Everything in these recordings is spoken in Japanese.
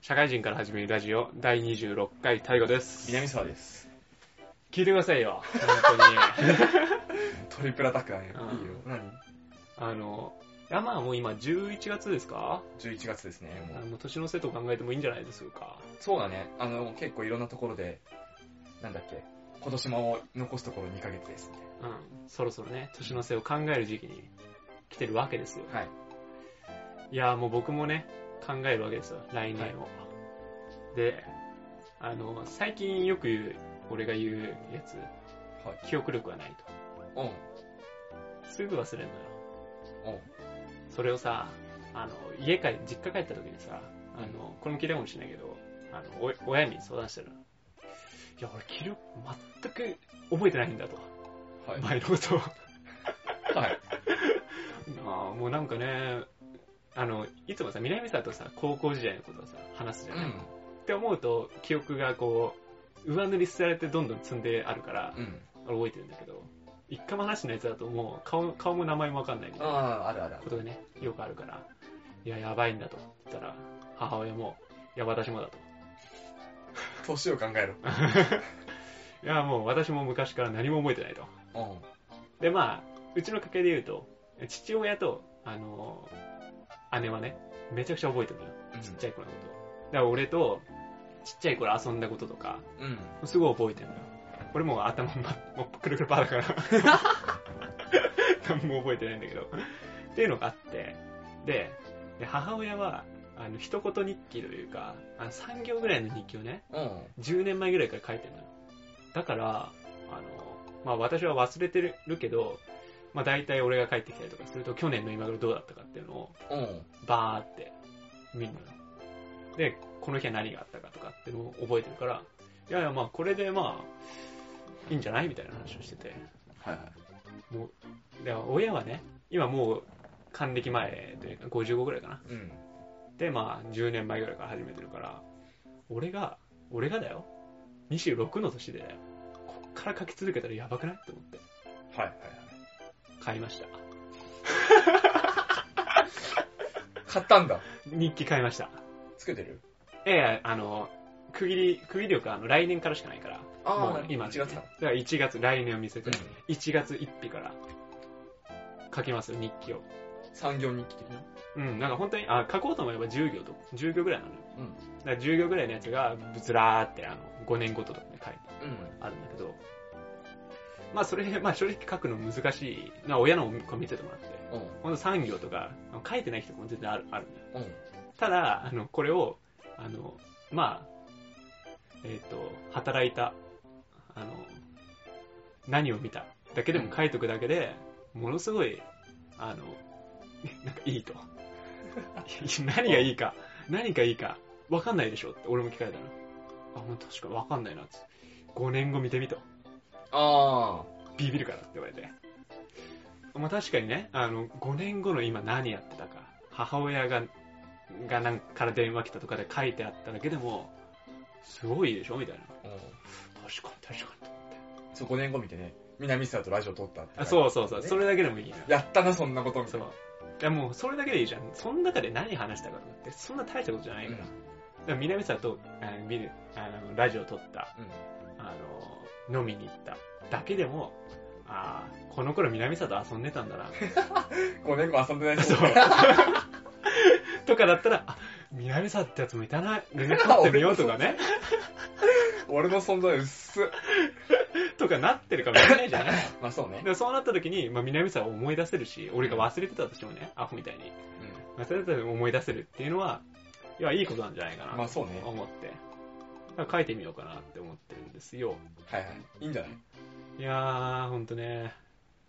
社会人から始めるラジオ第26回大河です。南沢です。聞いてくださいよ。本当に。トリプルアタックだね。うんいいよ。何あの、いやまあもう今11月ですか ?11 月ですね、もう。あの年の瀬と考えてもいいんじゃないですか？そうだね。あの、結構いろんなところで、なんだっけ、今年も残すところ2ヶ月です、みうん。そろそろね、年の瀬を考える時期に来てるわけですよ。はい。いやもう僕もね、考えるわけですよ、来年を。で、あの、最近よく言う、俺が言うやつ、はい。記憶力がないうん。と。すぐ忘れるのよ。うん。それをさ、あの、家帰、実家帰った時にさ、あの、これも聞いたかもしれないけど、あの、お親に相談したら、いや、俺、記録全く覚えてないんだと。はい。前のことを。はい。ああもうなんかね、あの、いつもさ、南沢とさ、高校時代のことをさ、話すじゃない、うん。って思うと、記憶がこう、上塗りされてどんどん積んであるから、うん。俺覚えてるんだけど、一回も話してないやつだともう顔、顔も名前もわかんないみたいなああ、あるあるある。ことがね、よくあるから、いや、やばいんだと言ったら、母親も、いや、私もだと。年を考えろ。いや、もう私も昔から何も覚えてないと。うん。で、まあ、うちの家系で言うと、父親と、あの、姉はね、めちゃくちゃ覚えてるのよ。ちっちゃい頃のこと。だから俺と、ちっちゃい頃遊んだこととか、うん。すごい覚えてるのよ。俺もう頭も、もうくるくるパーだから、何も覚えてないんだけど。っていうのがあって、で、で母親は、あの、一言日記というか、あの3行ぐらいの日記をね、うん。10年前ぐらいから書いてるのよ。だから、あの、まあ私は忘れてるけど、まあ大体俺が帰ってきたりとかすると、去年の今頃どうだったかっていうのを、うん。バーって見るのよ。で、この日は何があったかとかっていうのを覚えてるから、いやいやまあこれでまあ、いいんじゃないみたいな話をしてて。はいはい。もう、で親はね、今もう還暦前というか55ぐらいかな。うん。で、まあ10年前ぐらいから始めてるから、俺が、俺がだよ、26の年でだよ、こっから書き続けたらやばくない？って思って、はいはいはい。買いました。買ったんだ。日記買いました。つけてる？ええあの、区切り、区切りよくあの来年からしかないから、もう今、1月かだ。から1月、来年を見せて、うん。1月1日から書きますよ、日記を。産業日記的な？うん、なんか本当に、あ、書こうと思えば10行と、10行ぐらいなのよ。うん。だから10行ぐらいのやつが、ずらーって、あの、5年ごととかで書いてうん。あるんだけど、まあそれ、まあ正直書くの難しい、まあ親のこう見ててもらって、うん。ほんと3行とか、書いてない人も全然ある、あるんだよ。うん。ただ、あの、これを、あの、まあ、えっ、と、働いた、あの、何を見ただけでも書いとくだけで、ものすごい、あの、なんかいいと。何がいいか、何がいいか、わかんないでしょって俺も聞かれたら。あ、もう確かにわかんないなって。5年後見てみと。あビビるからって言われて。まあ確かにね、あの、5年後の今何やってたか、母親が、がなんから電話来たとかで書いてあっただけでも、すごいでしょみたいな。あ。うん。確かに確かにと思って。そう、5年後見てね、南沢とラジオ撮ったって。あそうそうそう、ねそれだけでもいいのよ。やったな、そんなことみたそ。いうな。いやもうそれだけでいいじゃん。その中で何話したかって、そんな大したことじゃないから。うんだから南沢とあの見るあのラジオ撮った、うん。あの、飲みに行っただけでも、ああ、この頃南沢と遊んでたんだな。5年後遊んでない人そう。とかだったら、あ、南沢ってやつもいたな、連絡取ってみようとかね、俺の存在薄っ。とかなってるかもしれないじゃないまあそうね。でそうなった時に、まあ、南沢を思い出せるし、俺が忘れてたとしてもね、アホみたいに。忘れてたら思い出せるっていうのは、いや、いいことなんじゃないかな、まあそうね。と思って。書いてみようかなって思ってるんですよ。はいはい。いいんじゃない？いやー、ほんとね、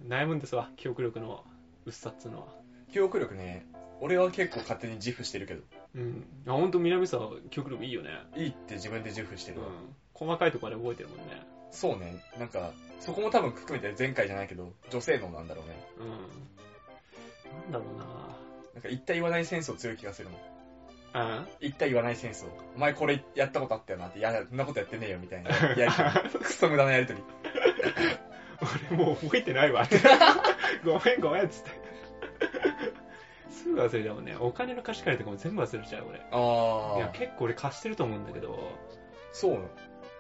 悩むんですわ、記憶力の薄さっつうのは。記憶力ね、俺は結構勝手に自負してるけど、うん。あ、ほんと南沢、記憶力いいよね。いいって自分で自負してるわ。うん。細かいところで覚えてるもんね。そうね。なんか、そこも多分含めて前回じゃないけど、女性能なんだろうね。うん。なんだろうななんか言った言わないセンスを強い気がするもん。あ言った言わないセンスを。お前これやったことあったよなって、いや、そんなことやってねえよみたいな。やりとり。クソ無駄なやりとり。俺もう覚えてないわって。ごめんごめんっつって。すぐ忘れちゃうもんね。お金の貸し借りとかも全部忘れちゃう、俺。いや、ああ、結構俺貸してると思うんだけど、そうなの？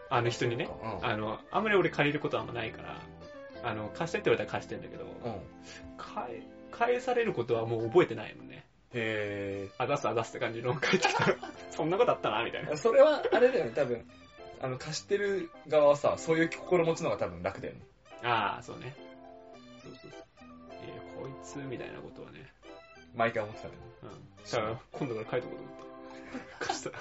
あの人にね。うん。あの、あんまり俺借りることはあんまないから、あの、貸してって言われたら貸してんだけど、うん。返、返されることはもう覚えてないもんね。へあ、出すあ出すって感じの帰ってきたら、そんなことあったな、みたいなえ。。それは、あれだよね、多分。あの、貸してる側はさ、そういう心持ちの方が多分楽だよね。ああ、そうね。そうそうそう。いや、こいつ、みたいなことはね。毎回思ってたけうん。さあ、今度から書いとこうと思って。貸したら。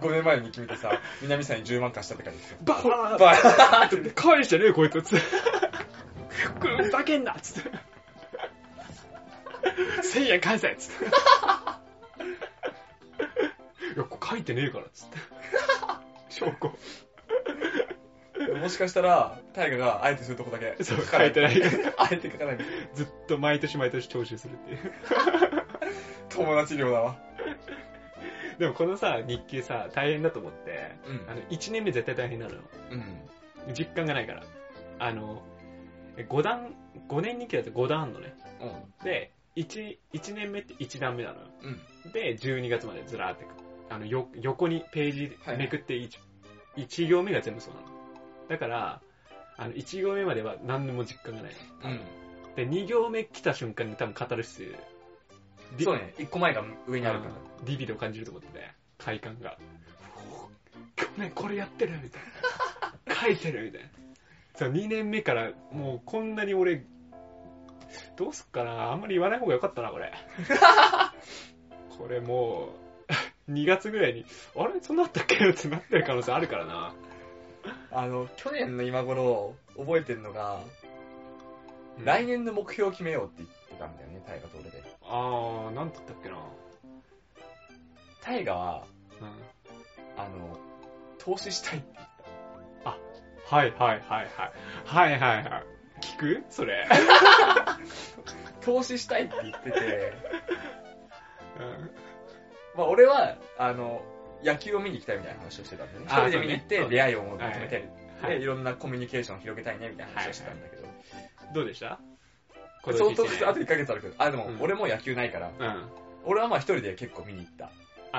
ど。5年前に決めてさ、南さんに10万貸したって書いてきて。バーバーって 返してねえ、こいつ。つっふざけんなっつって。1000円返せっつって。いや、これ書いてねえからっつって。証拠。もしかしたら、大河があえてするとこだけそう、書いてない。あえて書かない。ずっと毎年毎年徴収するっていう。友達寮だわ。でもこのさ、日記さ、大変だと思って、うんあの、1年目絶対大変なのよ。うん。実感がないから。あの、5段、5年日記だと5段あんのね。うん。で、1、1年目って1段目なのよ。うん。で、12月までずらーって、あの、よ、横にページはいめくって1、1行目が全部そうなの。だから、あの、1行目までは何でも実感がないの。うん。で、2行目来た瞬間に多分カタルシス、ディそうね、1個前が上にあるから。うんディビルを感じると思ってね、快感が。去年これやってるみたいな。書いてるみたいな。そう、2年目からもうこんなに俺、どうすっかなあんまり言わない方がよかったな、これ。これもう、2月ぐらいに、あれ？そんなあったっけ？ってなってる可能性あるからな。あの、去年の今頃、覚えてるのが、うん来年の目標を決めようって言ってたんだよね、大河と俺で。あー、なんて言ったっけな。大河は、うん。あの、投資したいってはいはいはいはい。はいはいはい。聞く？それ。投資したいって言ってて、うんまあ俺は、あの、野球を見に行きたいみたいな話をしてたんだよね。一あ人で見に行って出会いを求めてる。はいで、いろんなコミュニケーションを広げたいねみたいな話をしてたんだけど。どうでした？相当、あとで。1ヶ月あるけど、あ、でもうん俺も野球ないから、うん。俺はまあ一人で結構見に行った。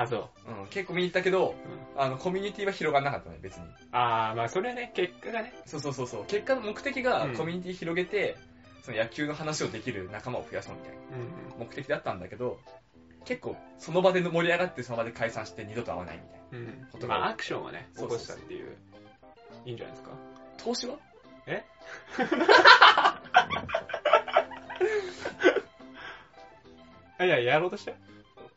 あ、そう。うん、結構見に行ったけど、うんあの、コミュニティは広がんなかったね、別に。あー、まあそれはね、結果がね。そうそうそうそう。結果の目的がうんコミュニティ広げて、その野球の話をできる仲間を増やそうみたいなうん目的だったんだけど、結構その場で盛り上がってその場で解散して二度と会わないみたいな。うん。うん。まあアクションはね、起こそうそうそうしたっていう。いいんじゃないですか？投資は？あ、いや、やろうとしたよ。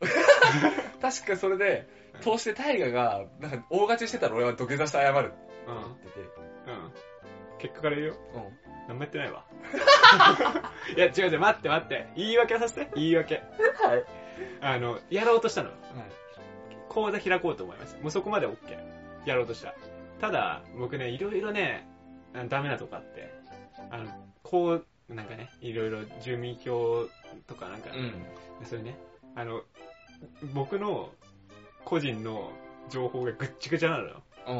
確かそれで、投資で大河が、なんか大勝ちしてたら俺は土下座して謝るってうん。言ってて、うん。結果から言うよ。うん。何もやってないわ。いや、違う違う、待って待って。言い訳させて。言い訳。はい。あの、やろうとしたの。はい。講座開こうと思います。もうそこまで OK。やろうとした。ただ、僕ね、いろいろね、ダメなとこあって、あの、こう、なんかね、いろいろ住民票とかなんか、うん。それね、あの、僕の個人の情報がぐっちゃぐちゃなのよ。う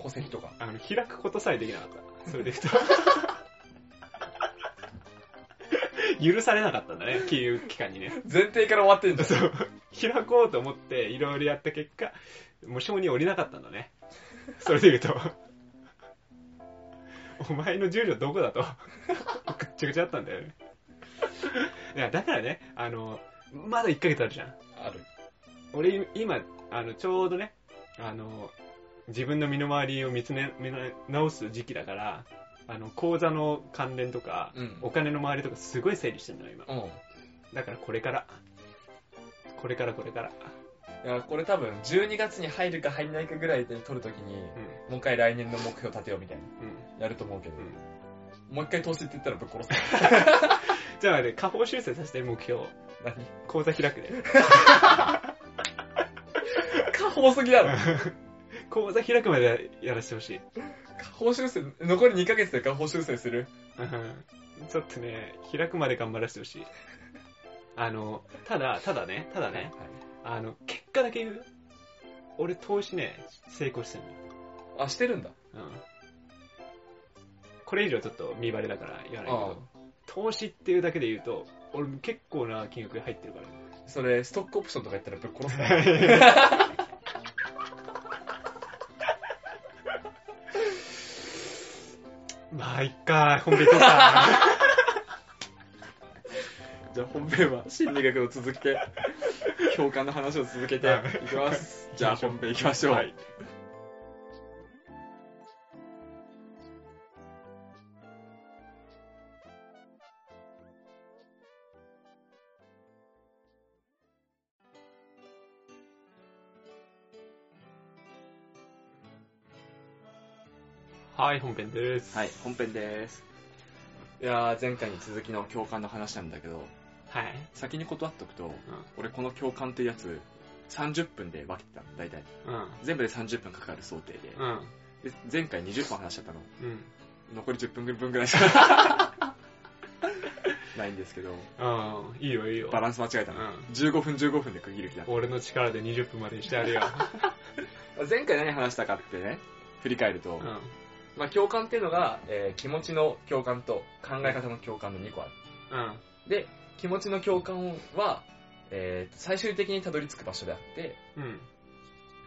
ん。戸籍とか。あの、開くことさえできなかった。それで言うと。許されなかったんだね、金融機関にね。前提から終わってんじゃん。そう。開こうと思って、いろいろやった結果、もう承認降りなかったんだね。それで言うと。お前の住所どこだと。ぐっちゃぐちゃだったんだよね。いや、だからね、あの、まだ1ヶ月あるじゃん。ある。俺、今、あの、ちょうどね、あの、自分の身の回りを見つめ直す時期だから、あの、口座の関連とか、うん。お金の周りとかすごい整理してるのよ、今。うん。だからこれから。これからこれから。いや、これ多分12月に入るか入んないかぐらいで撮るときに、もう一回来年の目標立てようみたいな、うん。うん。やると思うけど、うんもう一回投資って言ったらぶっ殺す。じゃあね、下方修正させて目標。何？口座開くで。過方すぎだろ。口座開くまでやらせてほしい。下方修正、残り2ヶ月で下方修正する？うんちょっとね、開くまで頑張らせてほしい。あの、ただ、ただね、ただね、あの、結果だけ言う？俺投資ね、成功してるあ、してるんだ。の。うん。これ以上ちょっと見バレだから言わないけど、投資っていうだけで言うと、俺結構な金額で入ってるからね。それ、ストックオプションとか言ったらぶっ殺すね。まあ、いっか、本編とか。じゃあ本編は心理学の続きで、共感の話を続けていきます。じゃあ本編いきましょう。はいはい、本編です。はい、本編です。いやー、前回に続きの共感の話なんだけど、はい。先に断っとくと、う俺この共感ってやつ、30分で分けてたの、大体。ん。全部で30分かかる想定で。うん。うん。で前回20分話しちゃったの。うん。残り10分分ぐらいしか ないんですけど、うん。いいよ、いいよ。バランス間違えたの。うん。15分15分で区切る気だっ俺の力で20分までにしてやるよ。た。前回何話したかってね、振り返ると、うん。まあ共感っていうのが、えー気持ちの共感と考え方の共感の2個ある。うん。で、気持ちの共感は、えー最終的にたどり着く場所であって、うん。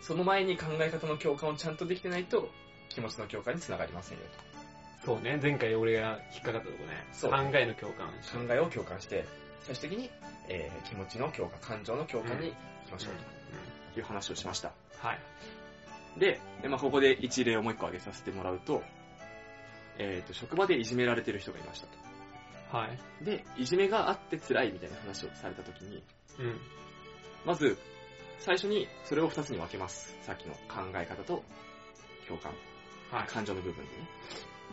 その前に考え方の共感をちゃんとできてないと、気持ちの共感につながりませんよそうね、前回俺が引っかかったとこね。そう考えの共感。と。考えを共感して、最終的に、えー気持ちの共感、感情の共感に行きましょうという話をしました。はい。で、でまあ、ここで一例をもう一個挙げさせてもらうと、えっ、と、職場でいじめられてる人がいましたと。はい。で、いじめがあって辛いみたいな話をされたときに、うん。まず、最初にそれを二つに分けます。さっきの考え方と共感。はい。感情の部分でね。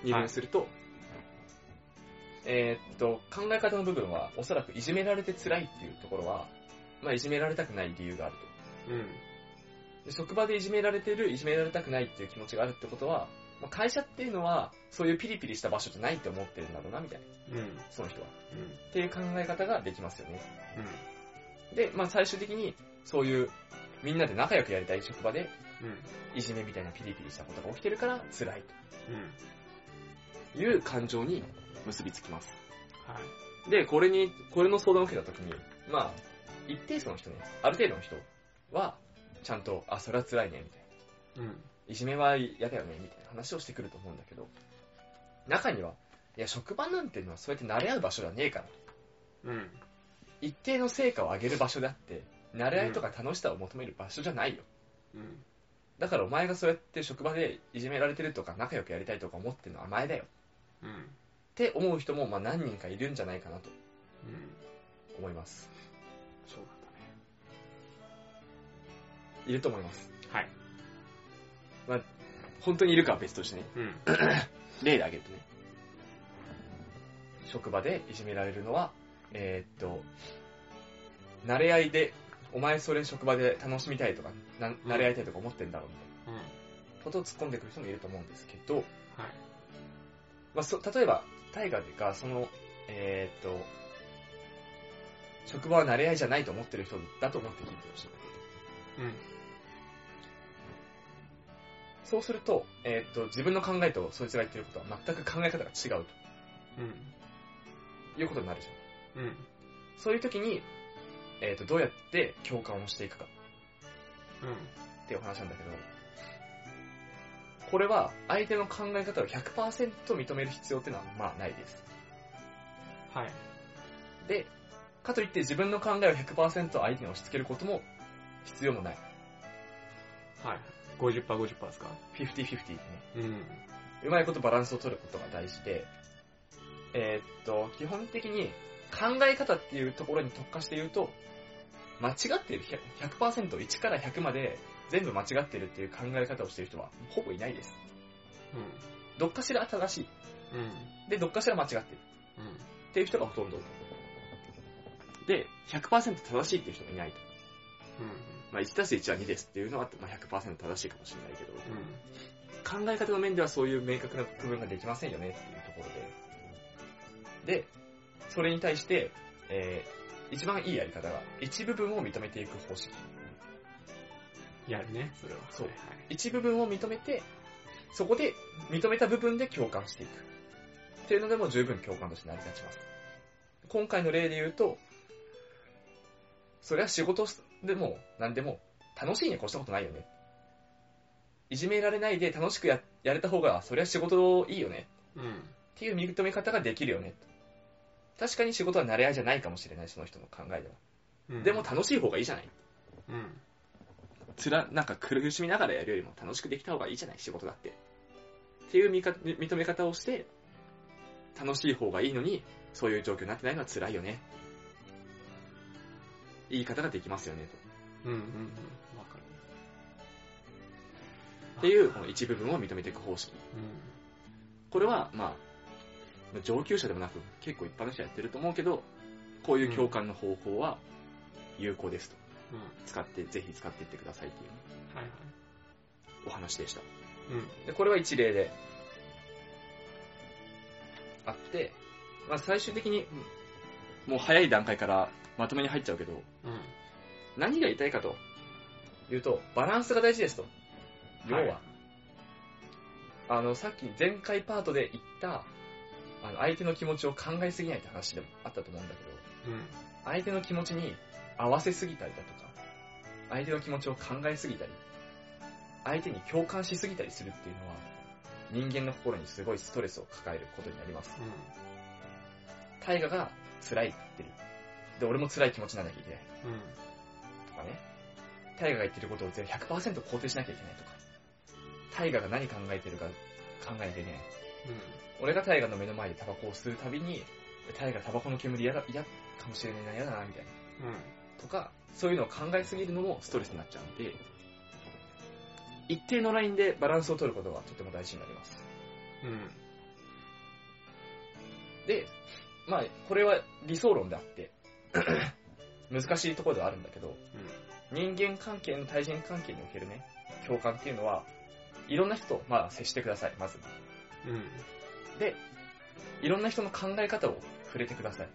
二分すると、えーっと、考え方の部分は、おそらくいじめられて辛いっていうところは、まあ、いじめられたくない理由があると。うん。で職場でいじめられてる、いじめられたくないっていう気持ちがあるってことは、まあ、会社っていうのは、そういうピリピリした場所じゃないって思ってるんだろうな、みたいな。うん。その人は。うん。っていう考え方ができますよね。うん。で、まあ最終的に、そういう、みんなで仲良くやりたい職場で、うん。いじめみたいなピリピリしたことが起きてるから辛いうん。という感情に結びつきます。はい。で、これに、これの相談を受けたときに、まあ、一定数の人ね、ある程度の人は、ちゃんと、あ、それは辛いね、みたいな。うん。いじめは嫌だよね、みたいな話をしてくると思うんだけど、中には、いや、職場なんていうのはそうやって慣れ合う場所じゃねえから。うん。一定の成果を上げる場所であって、慣れ合いとか楽しさを求める場所じゃないよ。うん。だからお前がそうやって職場でいじめられてるとか仲良くやりたいとか思ってるのは甘えだよ。うん。って思う人もまあ何人かいるんじゃないかなとうん。思います。いると思います。はい。本当にいるかは別としてね。うん。例で挙げるとね。職場でいじめられるのは、えーっと、慣れ合いで、お前それ職場で楽しみたいとか、な慣れ合いたいとか思ってんだろうみたいうん。なことを突っ込んでくる人もいると思うんですけど、はい。まあ、そ例えば、タイガーがその、えーっと、職場は慣れ合いじゃないと思ってる人だと思って聞いてほしい。うん。そうすると、えーっと、自分の考えとそいつが言ってることは全く考え方が違ううん。ということになるじゃん。うん。そういう時に、えーっと、どうやって共感をしていくかうん。っていう話なんだけど、これは相手の考え方を100%認める必要っていうのはまあないです。はい。で、かといって自分の考えを100%相手に押し付けることも必要もない。はい。50%、50%ですか？50-50ってね。うん。うまいことバランスを取ることが大事で、えーっと、基本的に考え方っていうところに特化して言うと、間違っている100%、1から100まで全部間違ってるっていう考え方をしている人はほぼいないです。うどっかしら正しい。ん。うん。で、どっかしら間違ってる。うん。っていう人がほとんど。で、100%正しいっていう人がいないと。まあ、1たす1は2ですっていうのは、まあ、100%正しいかもしれないけど、うん。考え方の面ではそういう明確な区分ができませんよねっていうところで。で、それに対して、えー、一番いいやり方が、一部分を認めていく方式。やるね、それは。そうはい一部分を認めて、そこで認めた部分で共感していく。っていうのでも十分共感として成り立ちます。今回の例で言うと、それは仕事でも何でも楽しいに越したことないよね。いじめられないで楽しくややれた方が、それは仕事いいよね。うん。っていう認め方ができるよね。確かに仕事は慣れ合いじゃないかもしれない、その人の考えでは。うん。でも、楽しい方がいいじゃない。うん。つら、なんか苦しみながらやるよりも楽しくできた方がいいじゃない、仕事だって。っていう見か認め方をして、楽しい方がいいのに、そういう状況になってないのは辛いよね。言い方ができますよね、と。うん。うん。うん。わかる。っていう、この一部分を認めていく方式。うこれは、まあ、上級者でもなく、結構一般の人やってると思うけど、こういう共感の方法は有効ですと。ん。うん。使って、ぜひ使っていってくださいっていうはいはい。お話でした。うん。で、これは一例で、あって、まあ最終的に、もう早い段階からまとめに入っちゃうけど、うん。何が言いたいかというと、バランスが大事ですと。要は、はいあの、さっき前回パートで言った、あの、相手の気持ちを考えすぎないって話でもあったと思うんだけど、うん。相手の気持ちに合わせすぎたりだとか、相手の気持ちを考えすぎたり、相手に共感しすぎたりするっていうのは、人間の心にすごいストレスを抱えることになります。大河が辛いって言ってる。で、俺も辛い気持ちにならなきゃいけ。とかね。大河が言ってることを全100%肯定しなきゃいけないとか。大河が何考えてるか考えなきゃいけない。俺が大河の目の前でタバコを吸うたびに、大河タバコの煙嫌だ、嫌かもしれないな、嫌だな、みたいな。うん。とか、そういうのを考えすぎるのもストレスになっちゃうので、一定のラインでバランスを取ることがとても大事になります。うん。で、まあ、これは理想論であって、難しいところではあるんだけど、人間関係の対人関係におけるね、共感っていうのは、いろんな人と、まあ、接してください、まず。うん。うん。で、いろんな人の考え方を触れてください。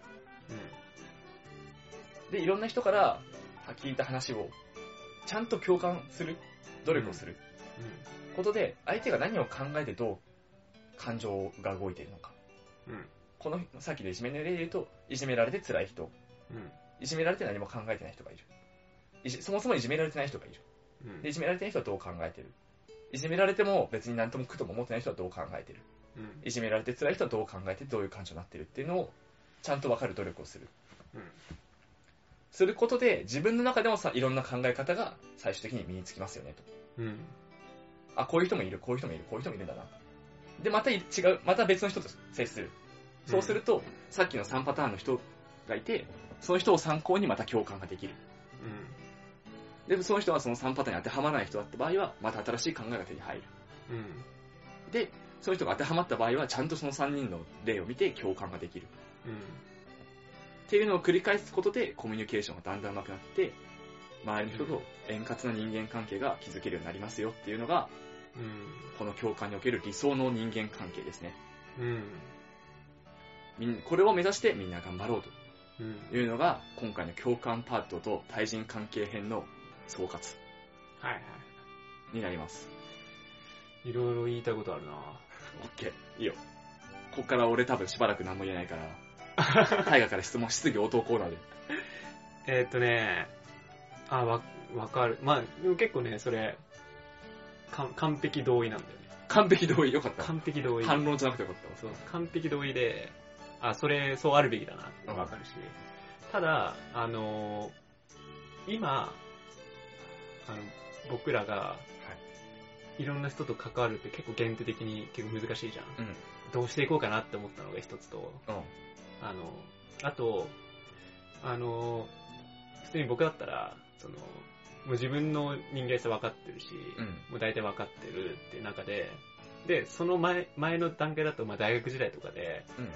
で、いろんな人から聞いた話を、ちゃんと共感する、努力をすることで、相手が何を考えてどう感情が動いているのか。うん。うん。この、さっきでいじめの例で言うと、いじめられて辛い人、うん。いじめられて何も考えてない人がいる。いじそもそもいじめられてない人がいる。うん。で、いじめられてない人はどう考えてる？いじめられても別に何とも苦とも思ってない人はどう考えてる？うん。いじめられて辛い人はどう考えてどういう感情になってるっていうのをちゃんと分かる努力をする。うん。することで自分の中でもさいろんな考え方が最終的に身につきますよねと。うん。あ、こういう人もいる、こういう人もいる、こういう人もいるんだな。で、また違う、また別の人と接する。そうすると、さっきの3パターンの人がいて、その人を参考にまた共感ができる。で、その人はその3パターンに当てはまらない人だった場合は、また新しい考えが手に入る。うん。うん。で、その人が当てはまった場合は、ちゃんとその3人の例を見て共感ができる。うん。っていうのを繰り返すことで、コミュニケーションがだんだん上手くなって、周りの人と円滑な人間関係が築けるようになりますよっていうのが、うん。この共感における理想の人間関係ですね。うん。これを目指してみんな頑張ろううん。というのが、今回の共感パートと対人関係編の総括はいはになります。い。いろいろ言いたいことあるなオッケー。いいよ。こっから俺多分しばらく何も言えないから、大河から質問、質疑応答コーナーで。えーっとね、あ、わ、わかる。まあ、でも結構ね、それ、か完璧同意なんだよね。完璧同意よかった。完璧同意。反論じゃなくてよかったわ。そう、完璧同意で、あ、それ、そうあるべきだなってわかるし。ただ、あのー今、あの、僕らが、いろんな人と関わるって結構限定的に結構難しいじゃん。うん。どうしていこうかなって思ったのが一つと、うん。あの、あと、あの、普通に僕だったら、その、もう自分の人間性分かってるし、うん。もう大体分かってるっていう中で、で、その前、前の段階だと、まあ大学時代とかで、うん。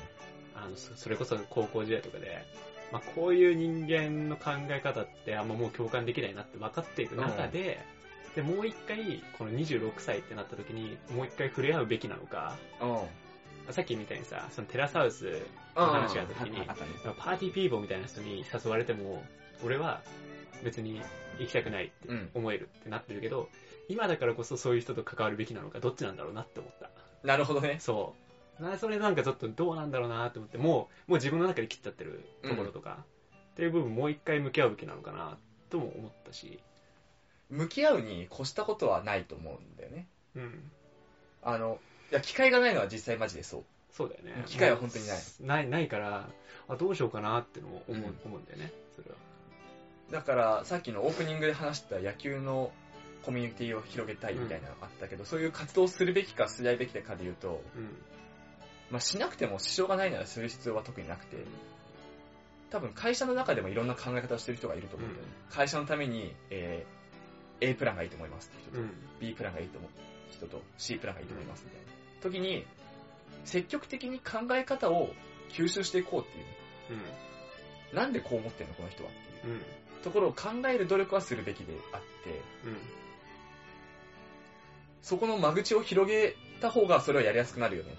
あの、そそれこそ高校時代とかで、まあこういう人間の考え方ってあんまもう共感できないなって分かっていく中で、で、もう一回、この26歳ってなった時に、もう一回触れ合うべきなのか、うん。さっきみたいにさ、そのテラスハウスの話があった時にあったね。パーティーピーポーみたいな人に誘われても、俺は別に行きたくないってうん。思えるってなってるけど、今だからこそそういう人と関わるべきなのか、どっちなんだろうなって思った。なるほどね。そなそれなんかちょっとどうなんだろうなと思って、もう、もう自分の中で切っちゃってるところとか、っていう部分もう一回向き合うべきなのかな、とも思ったし。向き合うに越したことはないと思うんだよね。うん。あの、いや、機会がないのは実際マジでそう。そうだよね。機会は本当にない。ない、ないから、あ、どうしようかなってのも思う,、うん思うんだよね、それは。だから、さっきのオープニングで話した野球のコミュニティを広げたいみたいなのがあったけど、そういう活動をするべきかしないべきかで言うと、うん。まあ、しなくても支障がないならする必要は特になくて、多分会社の中でもいろんな考え方をしてる人がいると思うんだよね。会社のために、えー A プランがいいと思いますって人と、うん。B プランがいいと思う人と C プランがいいと思いますみたいな時に、積極的に考え方を吸収していこうっていうね。なんでこう思ってんのこの人はっていううん。うん。ところを考える努力はするべきであって、うん。そこの間口を広げた方がそれはやりやすくなるよね。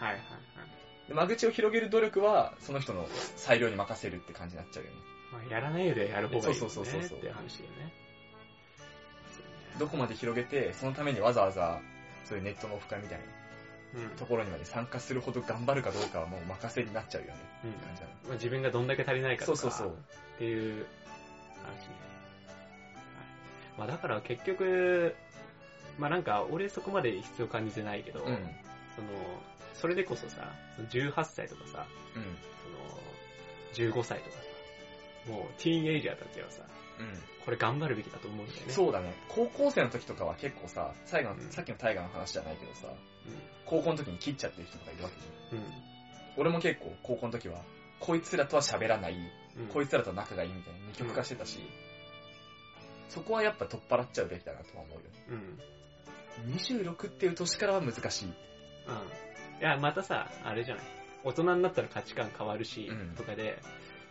はいはいはい。で間口を広げる努力はその人の裁量に任せるって感じになっちゃうよね。まあ、やらないよりはやる方がいいよねそうそうそうそうっていう話だよね。どこまで広げて、そのためにわざわざそういうネットのオフ会みたいなうんところにまで参加するほど頑張るかどうかはもう任せになっちゃうよねうん感じだね。まあ、自分がどんだけ足りないかとかそうそうそうっていう話ね。はいまあ、だから結局、まあなんか俺そこまで必要感じてないけど、うん。そのそれでこそさ、その18歳とかさ、うん。その15歳とかさ、もうティーンエイジャーたちはさ、うん。これ頑張るべきだと思うんだよね。そうだね。高校生の時とかは結構さ、最後の、うんさっきの大河の話じゃないけどさ、う高校の時に切っちゃってる人とかいるわけじゃん。ん。俺も結構高校の時は、こいつらとは喋らない、うん。うん。こいつらと仲がいいみたいな二極化してたし、そこはやっぱ取っ払っちゃうべきだなとは思うよ。うん。26っていう年からは難しい。うん。いや、またさ、あれじゃない。大人になったら価値観変わるし、うんとかで、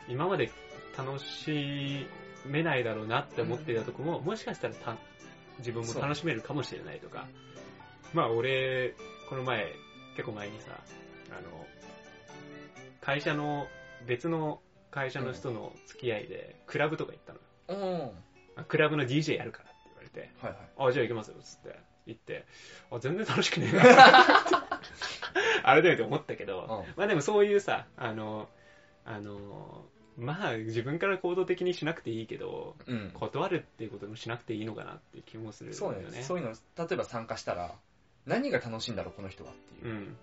今まで楽しめないだろうなって思っていたとこも、もしかしたらた自分も楽しめるかもしれないとか。まあ俺、この前、結構前にさ、あの、会社の、別の会社の人の付き合いで、クラブとか行ったのよ。うん。クラブの DJ やるからって言われて、はい。あ、じゃあ行きますよ、つって。行って、あ、全然楽しくねえな。改めて思ったけど、うんまあでもそういうさ、あの、あの、まあ自分から行動的にしなくていいけど、うん。断るっていうこともしなくていいのかなって気もするんだそうよね。ね。そういうの、例えば参加したら、何が楽しいんだろう、この人はっていうう。ん。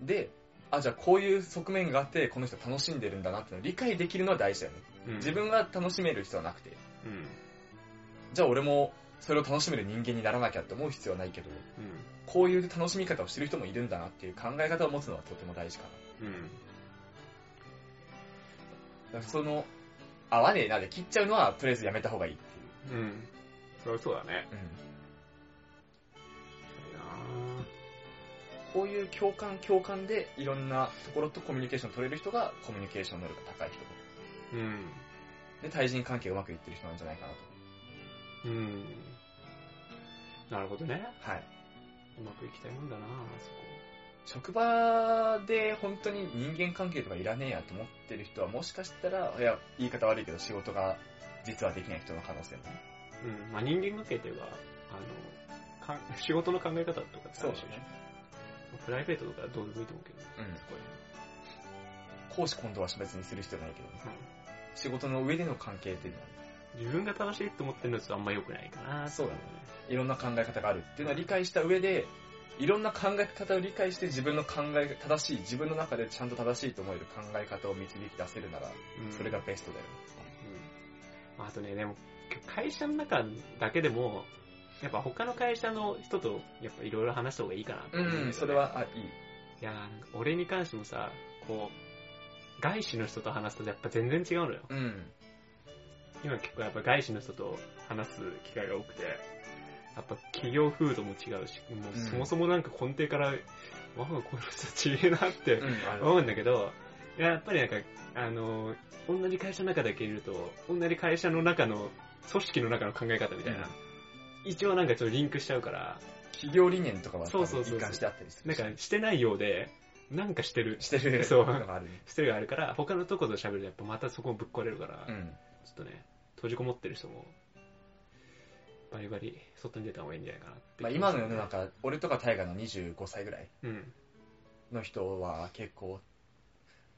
で、あ、じゃあこういう側面があって、この人楽しんでるんだなって理解できるのは大事だよね。うん。自分が楽しめる必要はなくて、うん。じゃあ俺もそれを楽しめる人間にならなきゃって思う必要はないけど、うん。こういう楽しみ方をしてる人もいるんだなっていう考え方を持つのはとても大事かな。うん。その、合わねえなで切っちゃうのは、とりあえずやめた方がいいっていう。うん。そりゃそうだね。うん。こういう共感、共感でいろんなところとコミュニケーションを取れる人がコミュニケーション能力が高い人ぁうん。で、対人関係がうまくいってる人なんじゃないかなと。うん。なるほどね。はい。うまくいきたいもんだなそこ。職場で本当に人間関係とかいらねえやと思ってる人はもしかしたら、いや、言い方悪いけど仕事が実はできない人の可能性もね。うん。まあ人間関係というか、あの、か 仕事の考え方とかってあるしそうだね。プライベートとかどうでもいいと思うけどね。うんそこ講師今度は別にする必要ないけどね。仕事の上での関係っていうのは、うん自分が楽しいと思ってるのとあんま良くないかなそうだねね。いろんな考え方があるっていうのは理解した上で、いろんな考え方を理解して自分の考え、正しい、自分の中でちゃんと正しいと思える考え方を導き出せるなら、うんそれがベストだよね。うん。あとね、でも、会社の中だけでも、やっぱ他の会社の人と、やっぱいろいろ話した方がいいかなと思うねうん、それ。は、あ、いい。いやーなんか俺に関してもさ、こう、外資の人と話すとやっぱ全然違うのよ。うん。今結構やっぱ外資の人と話す機会が多くて、やっぱ企業風土も違うし、もうそもそもなんか根底から、わあ、この人たちいいなって思うんだけど、いややっぱりなんか、あの、同じ会社の中だけいると、同じ会社の中の、組織の中の考え方みたいな、一応なんかちょっとリンクしちゃうから、企業理念とかはそうそうそうしてあったりするし。なんかしてないようで、なんかしてる、してるそう。してるがあるから、他のとこと喋るとやっぱまたそこもぶっ壊れるから、うん。ちょっとね、閉じこもってる人も、バリバリ外に出た方がいいんじゃないかなって。まあ今の世の。中、俺とか大河の25歳ぐらいうん。の人は結構、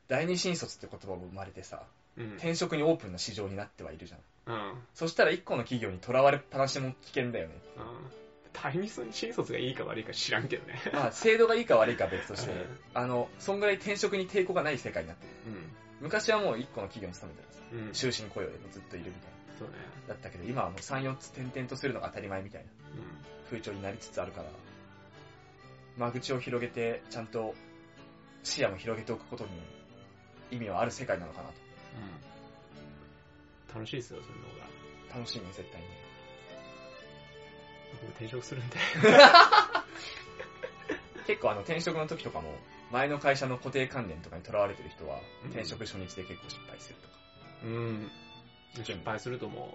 第二新卒って言葉も生まれてさ、うん。転職にオープンな市場になってはいるじゃん。うん。うん。そしたら一個の企業にとらわれっぱなしも危険だよね。第二新卒がいいか悪いか知らんけどね。まあ、制度がいいか悪いかは別としてうん、あの、そんぐらい転職に抵抗がない世界になってる。昔はもう一個の企業に勤めてるうん。うん。終身雇用でもずっといるみたいそうね。な。だったけど、今はもう3、4つ転々とするのが当たり前みたいな風潮になりつつあるから、間口を広げて、ちゃんと視野も広げておくことに意味はある世界なのかなと。うん。楽しいですよ、それの方が。楽しいね、絶対に。僕も転職するんで。結構あの転職の時とかも、前の会社の固定観念とかにとらわれてる人は、うん転職初日で結構失敗するとか。うん。失敗すると思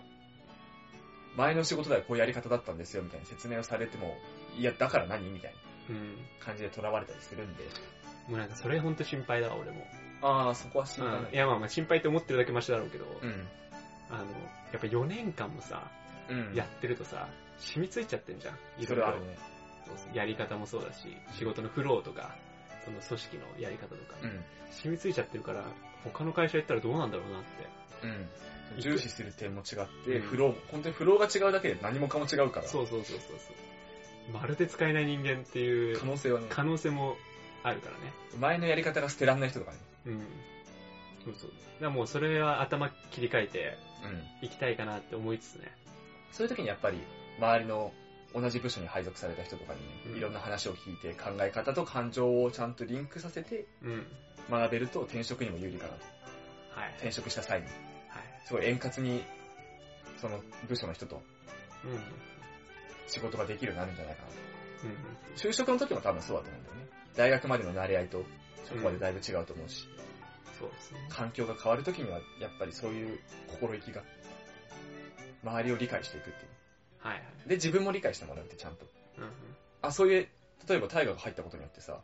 前の仕事ではこういうやり方だったんですよみたいな説明をされても、いや、だから何みたいな。感じでとらわれたりするんで。もうなんかそれほんと心配だわ、俺も。ああ、そこは心配ない。うん。いやまあまあ心配って思ってるだけマシだろうけど、うん。あの、やっぱ4年間もさ、うん。やってるとさ、染みついちゃってんじゃん。いろいろやり方もそうだし、仕事のフローとか、その組織のやり方とか、うん。染みついちゃってるから、他の会社行ったらどうなんだろうなって。うん。重視する点も違って、うんフローも、本当にフローが違うだけで何もかも違うから、そうそうそうそうそう。まるで使えない人間っていう可能性はね、可能性もあるからね。前のやり方が捨てらんない人とかね。うん。そうそう。だからもうそれは頭切り替えてうん。いきたいかなって思いつつね。そういう時にやっぱり、周りの同じ部署に配属された人とかにうんね、いろんな話を聞いて、考え方と感情をちゃんとリンクさせてうん。学べると転職にも有利かなと。はい。転職した際に。はい。すごい円滑に、その部署の人とうん。うん。仕事ができるようになるんじゃないかなと。うん。就職の時も多分そうだと思うんだよね。大学までの慣れ合いと職場でだいぶ違うと思うし、そうですね。環境が変わる時にはやっぱりそういう心意気が、周りを理解していくっていう。はいはい。で、自分も理解してもらうってちゃんと。うんうん。あ、そういう、例えば大河が入ったことによってさ、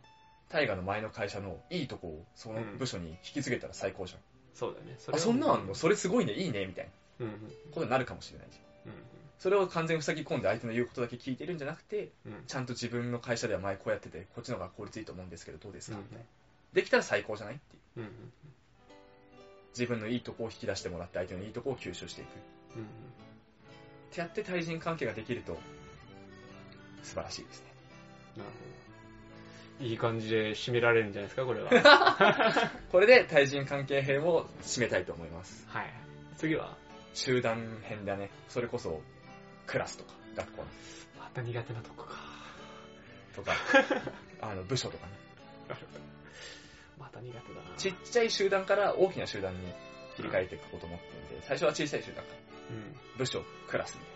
大河の前の会社のいいとこをその部署に引き継げたら最高じゃん。そうだよね。そあ、そんなんあんの？それすごいね、いいね、みたいなうんうん。ことになるかもしれないじゃん。うんそれを完全に塞ぎ込んで相手の言うことだけ聞いてるんじゃなくて、うん。うん。ちゃんと自分の会社では前こうやってて、こっちの方が効率いいと思うんですけど、どうですか、うんみたいな。できたら最高じゃないっていう。うんうん。自分のいいとこを引き出してもらって、相手のいいとこを吸収していく。うんうん。ってやって対人関係ができると、素晴らしいですね。なるほど。いい感じで締められるんじゃないですか、これは。これで対人関係編を締めたいと思います。はい。次は？集団編だね。それこそ、クラスとか、学校のまた苦手なとこか。とか、あの、部署とかね。また苦手だな。ちっちゃい集団から大きな集団に切り替えていくことを思ってるんで、最初は小さい集団から、うん。部署、クラスみたいな。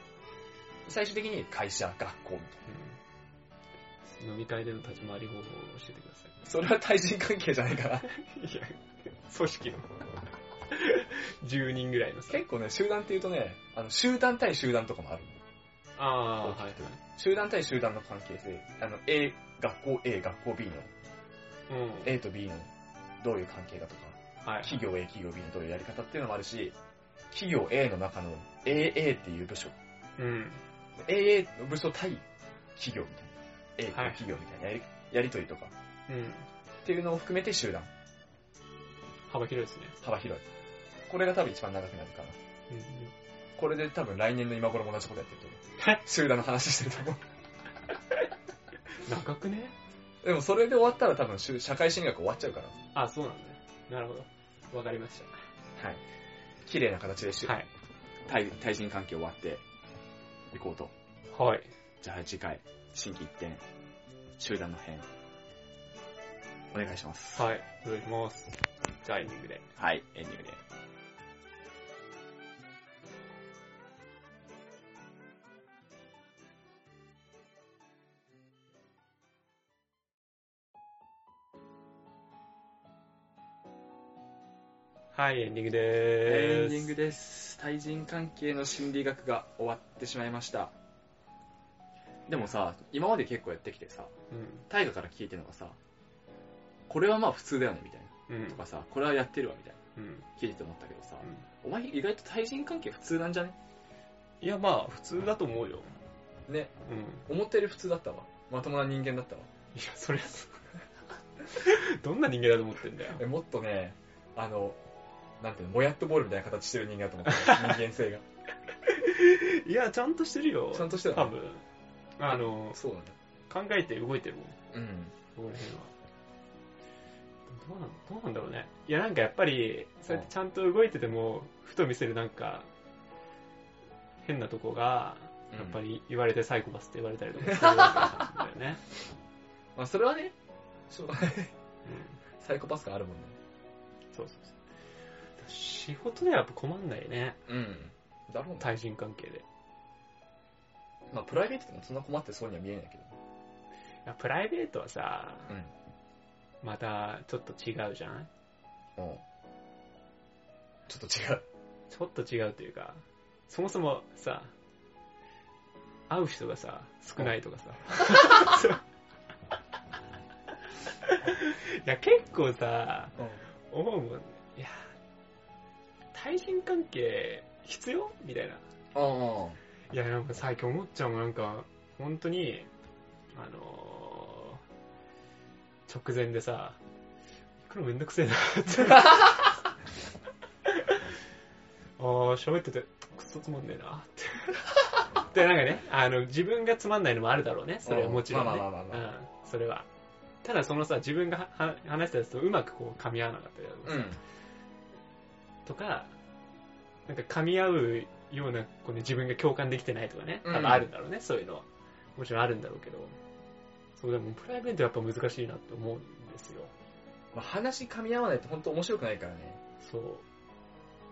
最終的に会社、学校みたいな。うん。飲み会での立ち回り方法を教えてくださそれは対人関係じゃないから。い。いや、組織の。10人ぐらいのさ。結構ね、集団って言うとね、あの、集団対集団とかもあるのああ、はいはい集団対集団の関係性、あの、A、学校 A、学校 B の、うん。A と B のどういう関係だとか、はい。企業 A、企業 B のどういうやり方っていうのもあるし、企業 A の中の AA っていう部署、うん。AA の部署対企業みたいな、A とはい企業みたいなやり,、やりとりとかうん。っていうのを含めて集団、幅広いですね。幅広い。これが多分一番長くなるかな。うん。これで多分来年の今頃も同じことやってると思う。集団の話してると思う。長くね？でもそれで終わったら多分社会心理学終わっちゃうから。あ、そうなんだね。なるほど。わかりましはい。綺麗な形でし、た。はい。対対人関係終わっていこうと。はい。じゃあ次回、新規一点、集団の編、お願いします。はい。お願いします。じゃあエンディングで。はい、エンディングで。はい、エンディングでーす。エンディングです。対人関係の心理学が終わってしまいました。でもさ、今まで結構やってきてさ、大河から聞いてるのがさ、これはまあ普通だよねみたいな。うん。うんと。かさ、これはやってるわみたいな。うん。聞いてて思ったけどさ、うお前意外と対人関係普通なんじゃね？んいや、まあ、普通だと思うよ。ね。うん。思ったより普通だったわ。まともな人間だったわ。いや、それはそう。どんな人間だと思ってんだよ。えもっとね、あの、なんていうの、もやっとボールみたいな形してる人間だと思ってる、人間性が。いや、ちゃんとしてるよ。ちゃんとしてる多分。あの、そうだ。考えて動いてるもん。うん。そこら辺は。どうなんどうなんだろうね。いや、なんかやっぱり、そうやってちゃんと動いてても、ふと見せるなんか、変なとこが、やっぱり言われてサイコパスって言われたりとかするわけなんだよね。まあ、それはね、しょううん サイコパス感あるもんね。そうそうそう。仕事ではやっぱ困んないね。うん。だろうね。対人関係で。いまあ、プライベートでもそんな困ってそうには見えないけど。やプライベートはさ、うん。またちょっと違うじゃないうん。ちょっと違う。ちょっと違うというか、そもそもさ、会う人がさ、少ないとかさ。いや、結構さ、思うもん。いや、対人関係必要？みたいな。ああ。いや、なんか最近思っちゃうもん、なんか、本当に、あのー直前でさ、行くのめんどくせえなって。あー、喋ってて、くっそつまんねえなって。で、なんかね、あの、自分がつまんないのもあるだろうね。それはもちろんね。まあまあまあまあまうん、それは。ただそのさ、自分がは話したやつとうまくこう噛み合わなかったりだとかさうん。とか、なんか噛み合うような、こうね、自分が共感できてないとかね、うん多分あるんだろうね、そういうのは。もちろんあるんだろうけど、そうでもプライベートやっぱ難しいなって思うんですよ。まあ、話噛み合わないと本当面白くないからね。そう。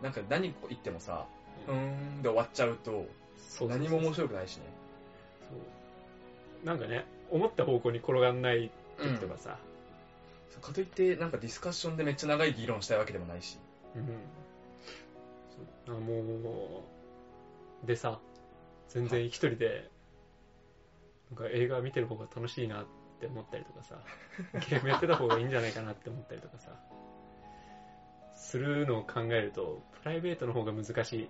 なんか何個言ってもさ、ううーんで終わっちゃうと、そう何も面白くないしね。そうなんかね、思った方向に転がんない時とかさ、そうかといって、なんかディスカッションでめっちゃ長い議論したいわけでもないし。うん。あもう、でさ、全然一人で、なんか映画見てる方が楽しいなって思ったりとかさ、ゲームやってた方がいいんじゃないかなって思ったりとかさ、するのを考えると、プライベートの方が難しい。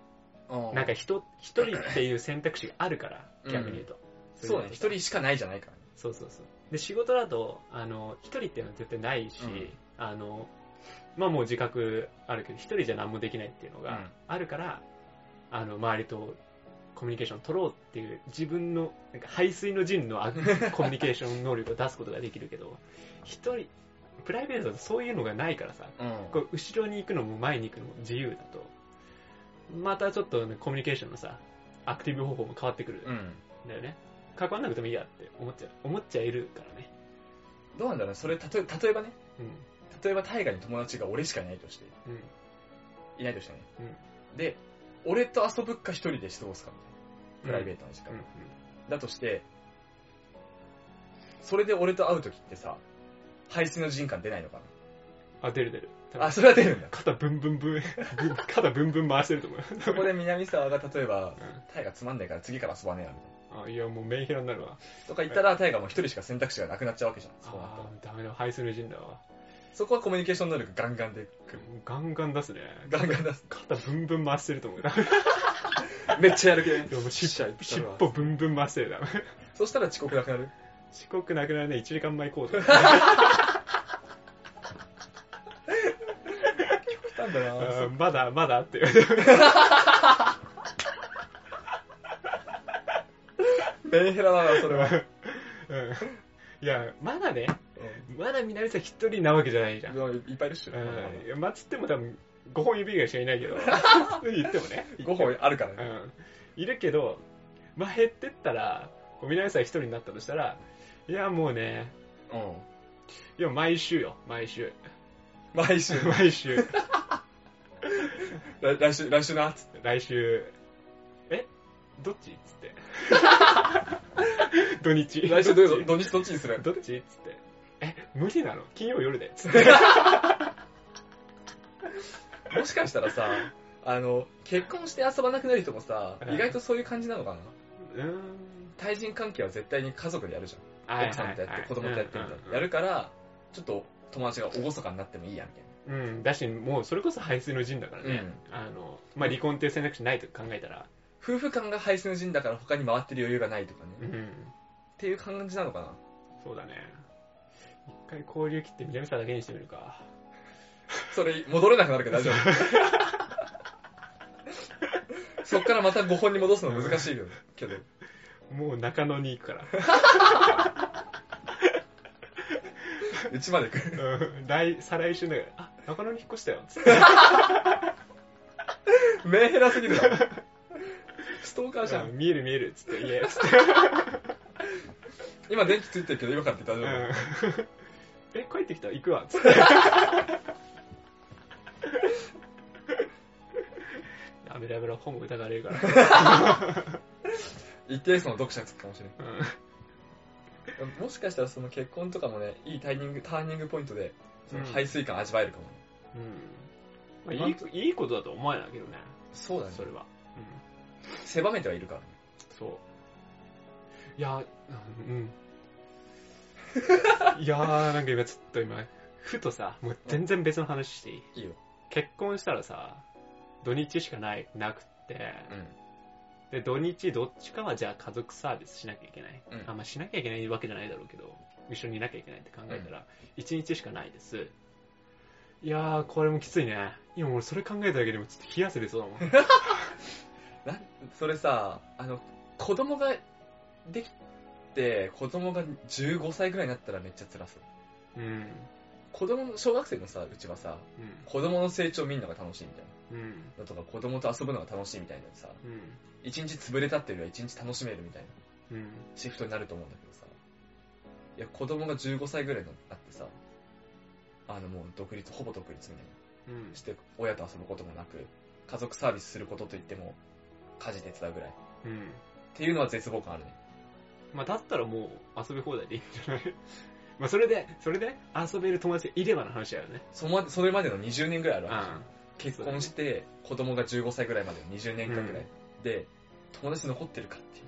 なんか人、一人っていう選択肢があるから、うん逆に言うと。そうね、い一人しかないじゃないからね。そうそうそう。で、仕事だと、あの、一人っていうのは絶対ないし、うんあの、まあもう自覚あるけど、一人じゃ何もできないっていうのがうんあるから、あの、周りとコミュニケーション取ろうっていう、自分の、なんか排水の陣のあ コミュニケーション能力を出すことができるけど、一人、プライベートだとそういうのがないからさ、うん。こう後ろに行くのも前に行くのも自由だと、またちょっと、ね、コミュニケーションのさ、アクティブ方法も変わってくるんうん。だよね。関わんなくてもいいやって思っちゃう、思っちゃいるからね。どうなんだろうね、それ、例え例えばね、うん。例えば大河に友達が俺しかいないとして、うん。いないとしてね。うん。で、俺と遊ぶか一人で過ごすかみたいな。プライベートの時間。うん。だとして、それで俺と会う時ってさ、排水の人感出ないのかあ、出る出る。なあ、それは出るんだ。肩ブンブンブン、肩ブンブン回してると思うよ。そこで南沢が例えば、うタイがつまんないから次から遊ばねえやみたいん。あ、いや、もうメンヘラになるわ。な。とか言ったら、タイがもう一人しか選択肢がなくなっちゃうわけじゃん。そうなったらあーダメだ、ハイスル人だわ。そこはコミュニケーション能力ガンガンでくる。ガンガン出すね。ガンガン出す。肩ブンブン回してると思うよ。めっちゃやる気で。でも尻しゃ尾、尻尾ブンブン回してるだ。そしたら遅刻なくなる。遅刻なくなるね、1時間前行動。来たんだなまだ、まだって。メンヘラだな、それは。うんいや、まだね、まだ南さん一人なわけじゃないじゃん。うんいっぱいいるっしょ。うまあ、つっても多分、5本指以外しかいないけど、言ってもね。5本あるからね。うん。いるけど、まあ、減ってったら、南さん一人になったとしたら、いや、もうね、うん。いや、毎週よ、毎週。毎週、毎週。来来週、来週な、つって。来週、え？どっち？っつって。土日。来週土日どっちにする？どっち？っつって。え、無理なの？金曜夜で。つって。もしかしたらさ、あの、結婚して遊ばなくなる人もさ、うん意外とそういう感じなのかな？うーん。対人関係は絶対に家族でやるじゃん。はい奥さんとやって、子供とやってみたいな。やる。るから、ちょっと友達が厳かになってもいいや、みたいうん。だし、もうそれこそ排水の陣だからね。うんあの、まあ、離婚っていう選択肢ないと考えたら。な。夫婦間が排水の陣だから他に回ってる余裕がないとかね。っうん。ていう感じなのかな？そうだね。一回交流切って南沢だけにしてみるか。それ、戻れなくなるけど大丈夫。そっからまた5本に戻すの難しいよ。けど。もう中野に行くから。うちまで来る。うん来、再来週だから、あ、中野に引っ越したよ。つって。メンヘラすぎる。ストーカーじゃ。うんん見える見える。つって、いえ、つって。今電気ついてるけど今からって大丈夫、うんえ、帰ってきた？行くわ。つって。やめろやめろ、本も疑われるから。一定数の読者がつくかもしれうんない。もしかしたらその結婚とかもね、いいタイミング、ターニングポイントで、そのうん排水感味わえるかもね。うんまあ、いいいいことだと思わないけどね、そうだねそれは。うん、狭めてはいるからね。そう。いや、うん。いやー、なんか今ちょっと今、ふとさ、もう全然別の話していい？いいよ。結婚したらさ、土日しかない、なくって、うん。で、土日どっちかはじゃあ家族サービスしなきゃいけない。うんあんまあ、しなきゃいけないわけじゃないだろうけど、一緒にいなきゃいけないって考えたら、一日しかないです。いやー、これもきついね。今俺それ考えただけでもちょっと冷や汗出そうだもん。な、それさ、あの、子供ができて、子供が15歳ぐらいになったらめっちゃ辛そう。うん。子供の、小学生のさ、うちはさ、う子供の成長見るのが楽しいみたいん。うん。な。のとか、子供と遊ぶのが楽しいみたいなさ、うん。一日潰れたっていうよりは一日楽しめるみたいなうん。シフトになると思うんだけどさ。いや、子供が15歳ぐらいになってさ、あのもう独立、ほぼ独立みたいうんな。して、親と遊ぶこともなく、家族サービスすることといっても、家事手伝うぐらい。っうん。ていうのは絶望感あるね。まあ、だったらもう遊び放題でいいんじゃない？まあ、それで、それで遊べる友達がいればの話だよね。そまそれまでの20年ぐらいあるうわけじゃんん。結婚して、子供が15歳ぐらいまでの20年間ぐらい。で、友達残ってるかっていう。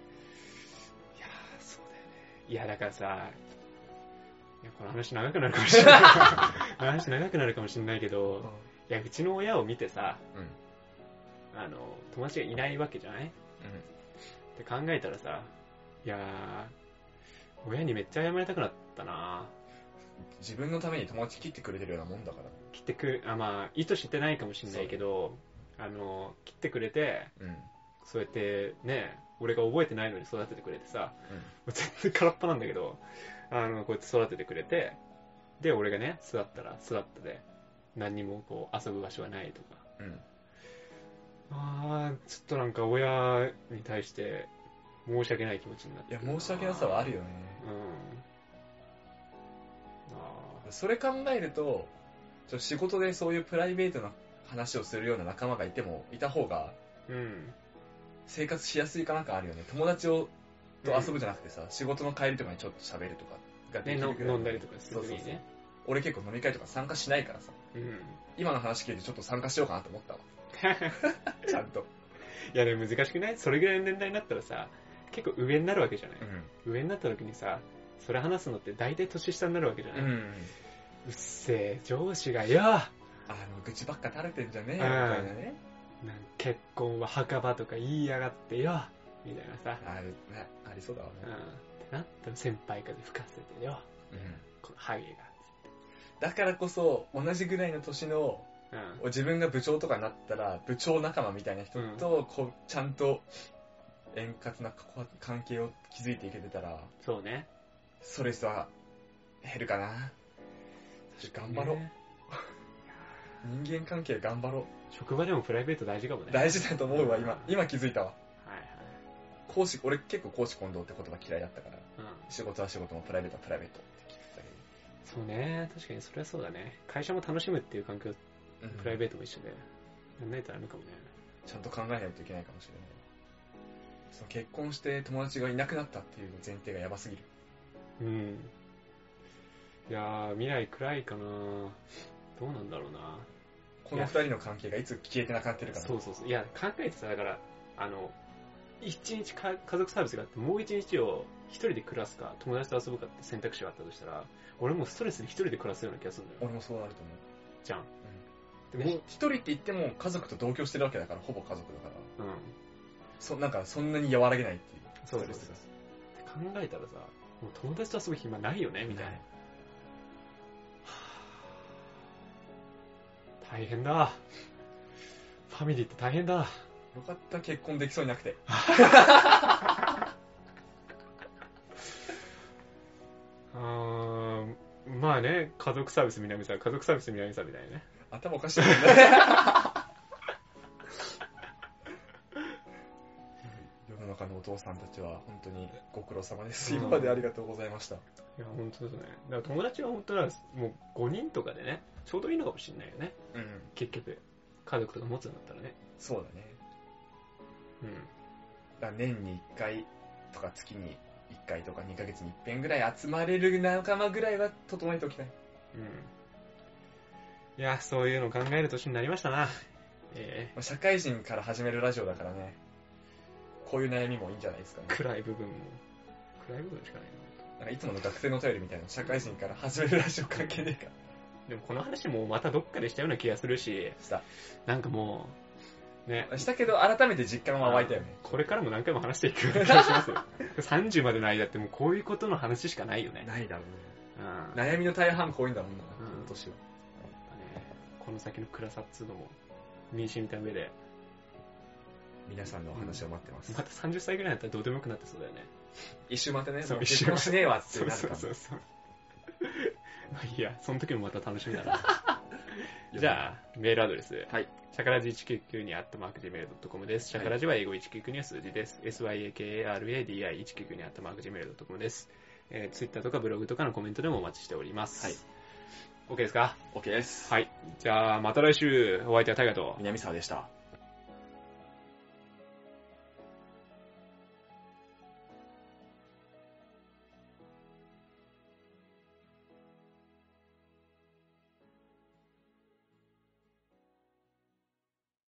いやー、そうだよね。いや、だからさ、いや、この話長くなるかもしれない。話長くなるかもしれないけど、いや、うちの親を見てさ、うん。あの、友達がいないわけじゃない？って考えたらさ、いやー、親にめっちゃ謝りたくなったな自分のために友達切ってくれてるようなもんだから。切ってく、あ、まあ、意図してないかもしれないけど、あの、切ってくれて、うん。そうやってね、俺が覚えてないのに育ててくれてさ、うんもう全然空っ端なんだけど、あの、こうやって育ててくれて、で、俺がね、座ったら座ったで、何にもこう遊ぶ場所がないとか。うん。あー、ちょっとなんか親に対して申し訳ない気持ちになっていや、申し訳なさはあるよね。うん。あそれ考えると、ちょ仕事でそういうプライベートな話をするような仲間がいても、いた方がーうん。生活しやすいかなんかあるよね。友達をと遊ぶじゃなくてさ、仕事の帰りとかにちょっと喋るとかがでね、のきるぐらい飲んだりとかする時にね。俺結構飲み会とか参加しないからさ、うん。今の話聞いてちょっと参加しようかなと思ったわ。ちゃんと。いや、でも難しくない？それぐらいの年代になったらさ、結構上になるわけじゃない、う上になった時にさ、それ話すのって大体年下になるわけじゃない、ん。ううん。っせえ、上司がよあの、愚痴ばっか垂れてんじゃねえよ、みたいなね。結婚は墓場とか言いやがってよみたいなさ、ある、ね、ありそうだわうん。っね。てなったら先輩風吹かせてようん。このハゲだからこそ、同じぐらいの年の、が。うん。自分が部長とかになったら、部長仲間みたいな人と、こう、ちゃんと、円滑なこ関係を築いていけてたら、そうね。ストレスは減るかな。頑張ろう。ね人間関係頑張ろう。職場でもプライベート大事かもね。大事だと思うわ、今う。ん今気づいたわ。はいはい。講師、俺結構講師混同って言葉嫌いだったから、うん。仕事は仕事もプライベートはプライベートって聞いてたけそうね。確かにそれはそうだね。会社も楽しむっていう環境、ど、うんプライベートも一緒で。やんないとダメかもね。ちゃんと考えないといけないかもしれない。その結婚して友達がいなくなったっていう前提がやばすぎる。うん。いやー、未来暗いかなどうなんだろうなこの二人の関係がいつ消えてなくなってるかな。そうそうそう。いや、考えてさ、だから、あの、一日か家族サービスがあって、もう一日を一人で暮らすか、友達と遊ぶかって選択肢があったとしたら、俺もうストレスに一人で暮らすような気がするんだよ。俺もそうなると思う。じゃん。ででもも一人って言っても家族と同居してるわけだから、ほぼ家族だから。うん。そなんかそんなに和らげないっていう。そうです。考えたらさもう友達と遊ぶ暇ないよねみたいな、はい、大変だ。ファミリーって大変だ。よかった結婚できそうになくて。あまあね家族サービス南さん家族サービス南さんみたいなね。頭おかしいよね。父さんたちは本当にご苦労様です。うん今までありがとうございました。いや、本当ですね。だから友達は本当はもう5人とかでね、ちょうどいいのかもしれないよね。うん。結局。家族とか持つんだったらね。そうだね。うん。だ年に1回とか月に1回とか2ヶ月に1遍ぐらい集まれる仲間ぐらいは整えておきたい。うん。いや、そういうのを考える年になりましたな。えまあ社会人から始めるラジオだからね、こういう悩みもいいんじゃないですかねー、。暗い部分も。暗い部分しかないなんかいつもの学生のお便りみたいな社会人から始めるラジオ関係ねえか。な。でもこの話もまたどっかでしたような気がするし、した。なんかもう、ね、したけど改めて実感は湧いたよね。これからも何回も話していくような気がしますよ。30までの間ってもうこういうことの話しかないよね。ないだろうね。うん。悩みの大半こういうんだもんな、うんこの年は。ねこの先の暗さっつうのも身に染みた上で、皆さんのお話を待ってます。また30歳ぐらいになったらどうでもよくなってそうだよね。一周待ってね、一周しねえわってなるかもそうそうそう。まあいいや、その時もまた楽しみだな。じゃあ、メールアドレス。はい。シャカラジ199にアットマーク Gmail.com です。シャカラジは英語199には数字です。syakaradi199 にアットマーク Gmail.com です。えー、ツイッターとかブログとかのコメントでもお待ちしております。はい。OK ですか？OK です。はい。じゃあ、また来週、お相手はタイガと。南沢でした。